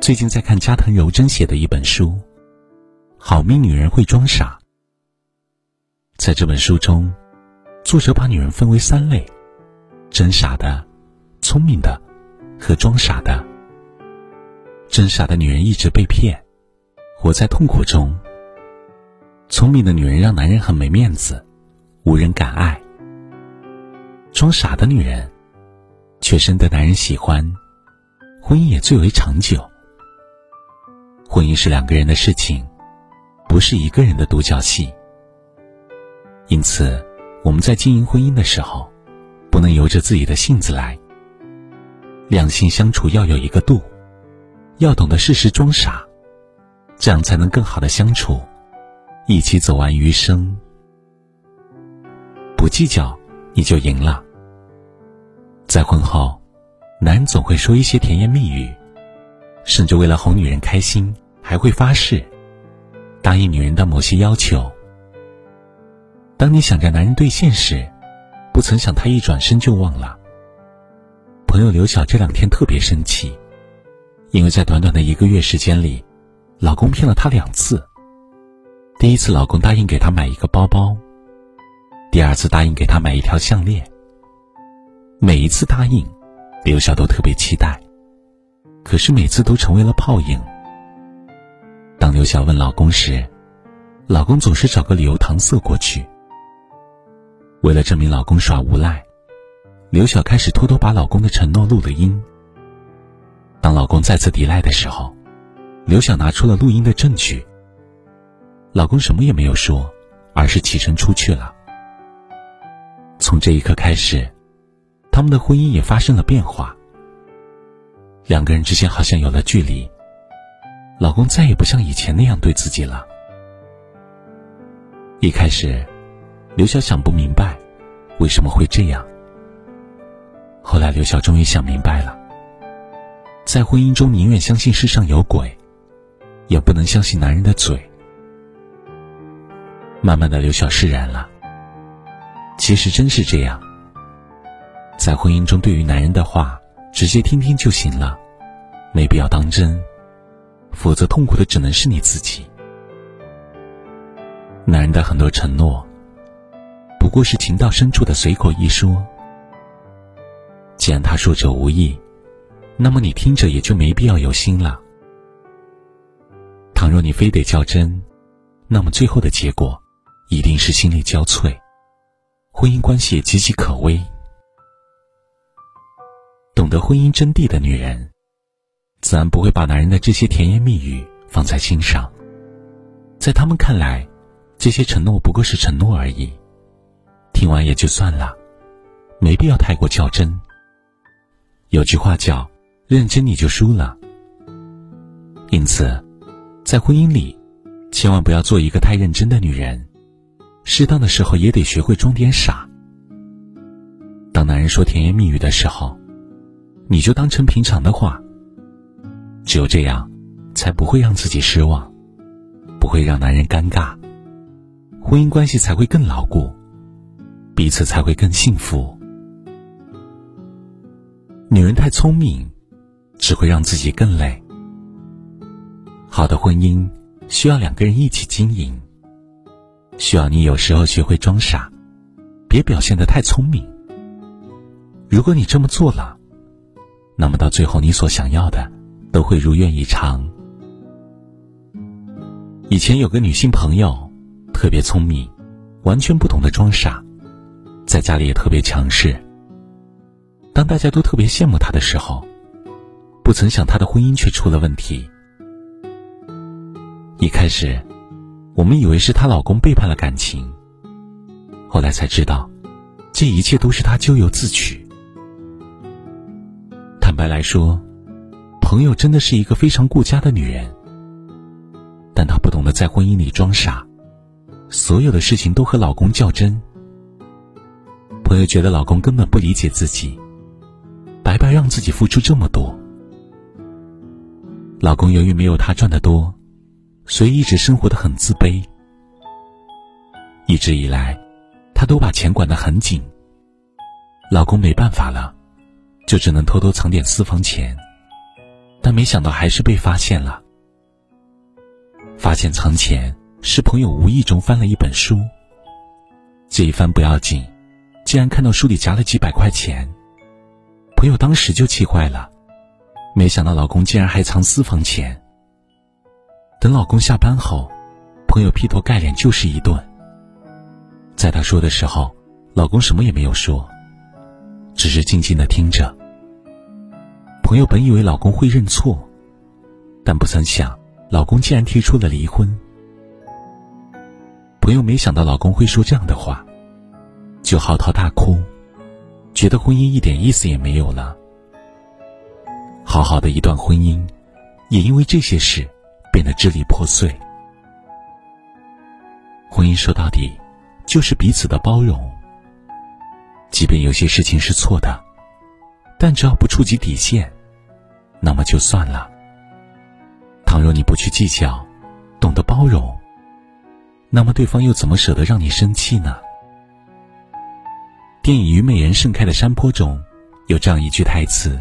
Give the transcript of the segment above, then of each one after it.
最近在看加藤柔真写的一本书《好命女人会装傻》。在这本书中，作者把女人分为三类：真傻的、聪明的和装傻的。真傻的女人一直被骗，活在痛苦中；聪明的女人让男人很没面子，无人敢爱；装傻的女人却深得男人喜欢，婚姻也最为长久。婚姻是两个人的事情，不是一个人的独角戏。因此，我们在经营婚姻的时候，不能由着自己的性子来。两性相处要有一个度。要懂得适时装傻，这样才能更好的相处，一起走完余生。不计较，你就赢了。在婚后，男人总会说一些甜言蜜语，甚至为了哄女人开心，还会发誓答应女人的某些要求。当你想着男人兑现时，不曾想他一转身就忘了。朋友刘晓这两天特别生气。因为在短短的一个月时间里，老公骗了她两次。第一次，老公答应给她买一个包包；第二次，答应给她买一条项链。每一次答应，刘晓都特别期待，可是每次都成为了泡影。当刘晓问老公时，老公总是找个理由搪塞过去。为了证明老公耍无赖，刘晓开始偷偷把老公的承诺录了音。当老公再次抵赖的时候，刘晓拿出了录音的证据。老公什么也没有说，而是起身出去了。从这一刻开始，他们的婚姻也发生了变化。两个人之间好像有了距离，老公再也不像以前那样对自己了。一开始，刘晓想不明白为什么会这样。后来，刘晓终于想明白了。在婚姻中，宁愿相信世上有鬼，也不能相信男人的嘴。慢慢的，刘晓释然了。其实真是这样，在婚姻中，对于男人的话，直接听听就行了，没必要当真，否则痛苦的只能是你自己。男人的很多承诺，不过是情到深处的随口一说。既然他说者无意。那么你听着也就没必要有心了。倘若你非得较真，那么最后的结果一定是心力交瘁，婚姻关系也岌岌可危。懂得婚姻真谛的女人，自然不会把男人的这些甜言蜜语放在心上，在他们看来，这些承诺不过是承诺而已，听完也就算了，没必要太过较真。有句话叫。认真你就输了。因此，在婚姻里，千万不要做一个太认真的女人，适当的时候也得学会装点傻。当男人说甜言蜜语的时候，你就当成平常的话。只有这样，才不会让自己失望，不会让男人尴尬，婚姻关系才会更牢固，彼此才会更幸福。女人太聪明。只会让自己更累。好的婚姻需要两个人一起经营，需要你有时候学会装傻，别表现的太聪明。如果你这么做了，那么到最后你所想要的都会如愿以偿。以前有个女性朋友，特别聪明，完全不懂得装傻，在家里也特别强势。当大家都特别羡慕她的时候。不曾想，她的婚姻却出了问题。一开始，我们以为是她老公背叛了感情，后来才知道，这一切都是她咎由自取。坦白来说，朋友真的是一个非常顾家的女人，但她不懂得在婚姻里装傻，所有的事情都和老公较真。朋友觉得老公根本不理解自己，白白让自己付出这么多。老公由于没有她赚的多，所以一直生活的很自卑。一直以来，她都把钱管得很紧。老公没办法了，就只能偷偷藏点私房钱。但没想到还是被发现了。发现藏钱是朋友无意中翻了一本书，这一翻不要紧，竟然看到书里夹了几百块钱。朋友当时就气坏了，没想到老公竟然还藏私房钱。等老公下班后，朋友劈头盖脸就是一顿。在他说的时候，老公什么也没有说，只是静静的听着。朋友本以为老公会认错，但不曾想，老公竟然提出了离婚。朋友没想到老公会说这样的话，就嚎啕大哭，觉得婚姻一点意思也没有了。好好的一段婚姻，也因为这些事变得支离破碎。婚姻说到底，就是彼此的包容。即便有些事情是错的，但只要不触及底线。那么就算了。倘若你不去计较，懂得包容，那么对方又怎么舍得让你生气呢？电影《虞美人盛开的山坡》中有这样一句台词：“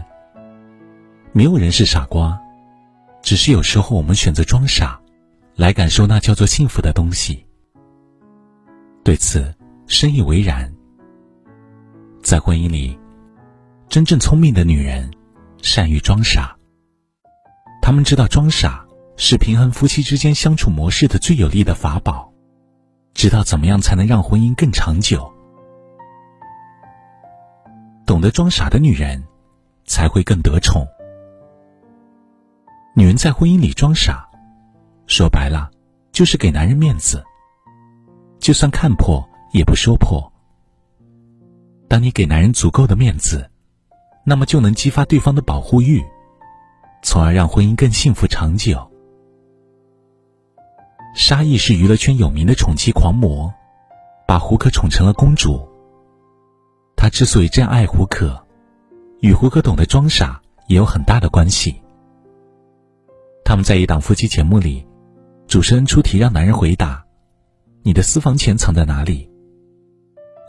没有人是傻瓜，只是有时候我们选择装傻，来感受那叫做幸福的东西。”对此深以为然。在婚姻里，真正聪明的女人。善于装傻，他们知道装傻是平衡夫妻之间相处模式的最有力的法宝，知道怎么样才能让婚姻更长久。懂得装傻的女人，才会更得宠。女人在婚姻里装傻，说白了就是给男人面子，就算看破也不说破。当你给男人足够的面子。那么就能激发对方的保护欲，从而让婚姻更幸福长久。沙溢是娱乐圈有名的宠妻狂魔，把胡可宠成了公主。他之所以这样爱胡可，与胡可懂得装傻也有很大的关系。他们在一档夫妻节目里，主持人出题让男人回答：“你的私房钱藏在哪里？”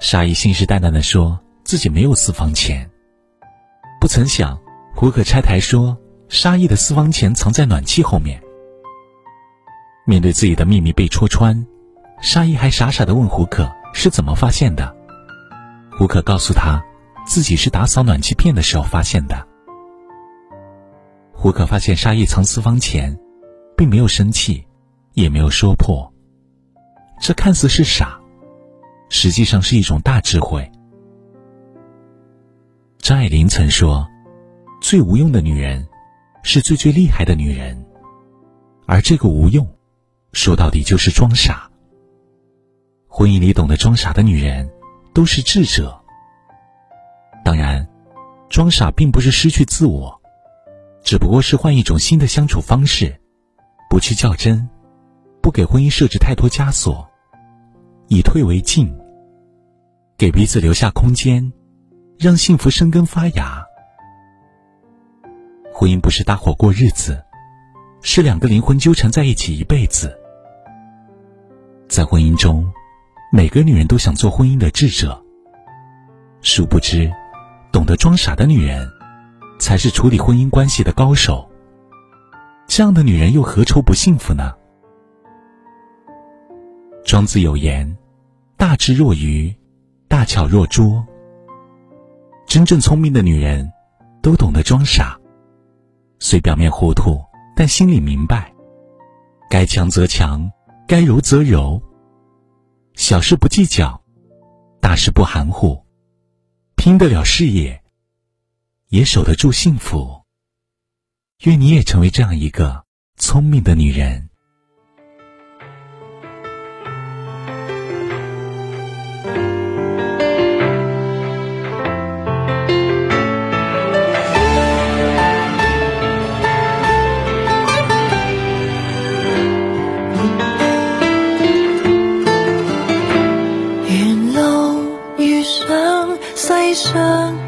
沙溢信誓旦旦的说自己没有私房钱。不曾想，胡可拆台说沙溢的私房钱藏在暖气后面。面对自己的秘密被戳穿，沙溢还傻傻的问胡可是怎么发现的。胡可告诉他，自己是打扫暖气片的时候发现的。胡可发现沙溢藏私房钱，并没有生气，也没有说破。这看似是傻，实际上是一种大智慧。张爱玲曾说：“最无用的女人，是最最厉害的女人。”而这个无用，说到底就是装傻。婚姻里懂得装傻的女人，都是智者。当然，装傻并不是失去自我，只不过是换一种新的相处方式，不去较真，不给婚姻设置太多枷锁，以退为进，给彼此留下空间。让幸福生根发芽。婚姻不是搭伙过日子，是两个灵魂纠缠在一起一辈子。在婚姻中，每个女人都想做婚姻的智者。殊不知，懂得装傻的女人，才是处理婚姻关系的高手。这样的女人又何愁不幸福呢？庄子有言：“大智若愚，大巧若拙。”真正聪明的女人，都懂得装傻，虽表面糊涂，但心里明白，该强则强，该柔则柔。小事不计较，大事不含糊，拼得了事业，也守得住幸福。愿你也成为这样一个聪明的女人。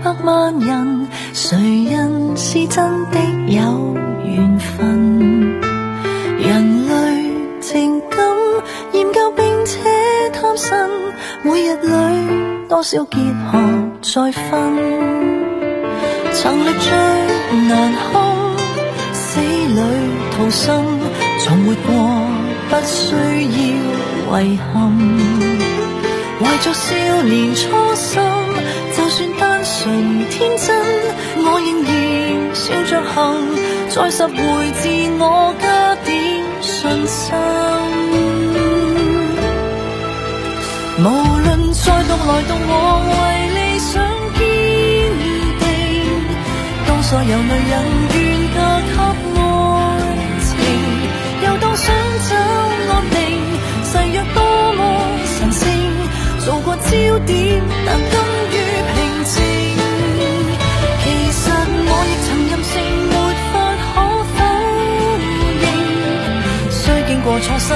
百万人，谁人是真的有缘分，人类情感研究并且贪新，每日里多少结合再分，曾历最难堪，好心，從活過不需要遺憾。怀着少年初心，就算得纯天真，我仍然笑着行，再拾回自我加點信心。無論再獨來獨往，為理想堅定，當所有女人願嫁給愛情，又當想找安定，誓約多麼，做过焦点，但甘于平静。其实我亦曾任性，没法可否认，虽经过错失，